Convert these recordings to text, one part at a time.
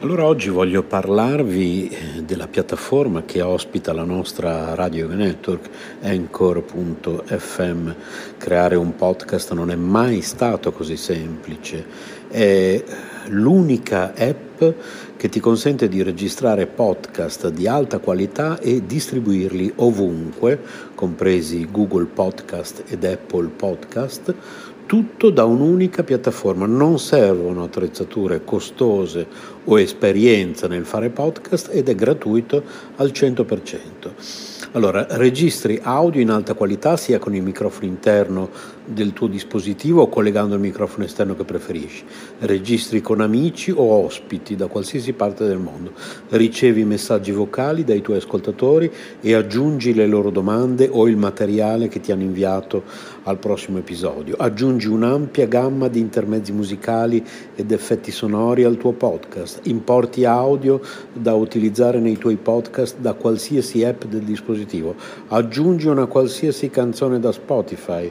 Allora oggi voglio parlarvi eh, della piattaforma che ospita la nostra radio network, Anchor.fm. Creare un podcast non è mai stato così semplice, è l'unica app che ti consente di registrare podcast di alta qualità e distribuirli ovunque, compresi Google Podcast ed Apple Podcast, tutto da un'unica piattaforma. Non servono attrezzature costose o esperienza nel fare podcast ed è gratuito al 100%. Allora, registri audio in alta qualità sia con il microfono interno del tuo dispositivo o collegando il microfono esterno che preferisci. Registri con amici o ospiti da qualsiasi parte del mondo. Ricevi messaggi vocali dai tuoi ascoltatori e aggiungi le loro domande o il materiale che ti hanno inviato al prossimo episodio. Aggiungi un'ampia gamma di intermezzi musicali ed effetti sonori al tuo podcast. Importi audio da utilizzare nei tuoi podcast da qualsiasi app del dispositivo. Aggiungi una qualsiasi canzone da Spotify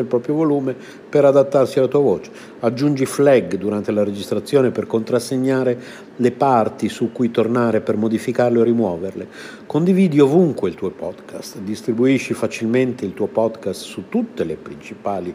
il proprio volume per adattarsi alla tua voce. Aggiungi flag durante la registrazione per contrassegnare le parti su cui tornare per modificarle o rimuoverle. Condividi ovunque il tuo podcast, distribuisci facilmente il tuo podcast su tutte le principali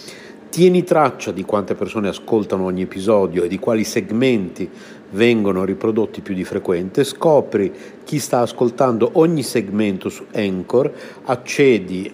Tieni traccia di quante persone ascoltano ogni episodio e di quali segmenti vengono riprodotti più di frequente, scopri chi sta ascoltando ogni segmento su Anchor, accedi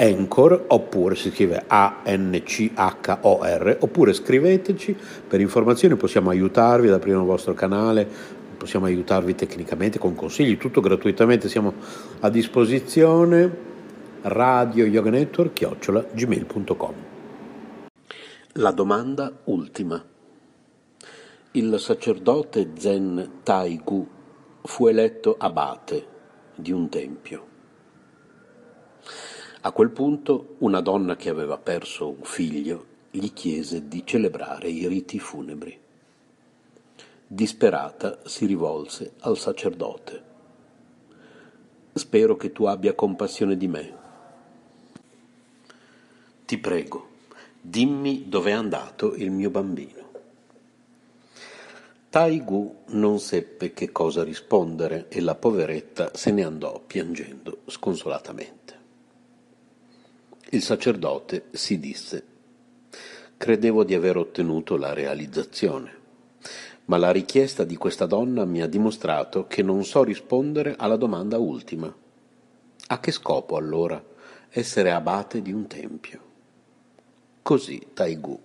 Anchor oppure si scrive A-N-C-H-O-R oppure scriveteci per informazioni, possiamo aiutarvi ad aprire il vostro canale, possiamo aiutarvi tecnicamente con consigli, tutto gratuitamente, siamo a disposizione radio yoga network chiocciola gmail.com La domanda ultima. Il sacerdote Zen Taigu fu eletto abate di un tempio. A quel punto una donna che aveva perso un figlio gli chiese di celebrare i riti funebri. Disperata si rivolse al sacerdote. Spero che tu abbia compassione di me ti prego, dimmi dov'è andato il mio bambino. Taigu non seppe che cosa rispondere e la poveretta se ne andò piangendo sconsolatamente. Il sacerdote si disse Credevo di aver ottenuto la realizzazione, ma la richiesta di questa donna mi ha dimostrato che non so rispondere alla domanda ultima. A che scopo allora essere abate di un tempio? Così Taigu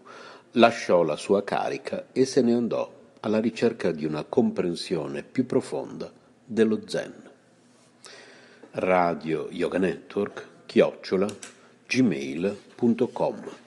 lasciò la sua carica e se ne andò alla ricerca di una comprensione più profonda dello Zen. Radio Yoga Network chiocciola gmail.com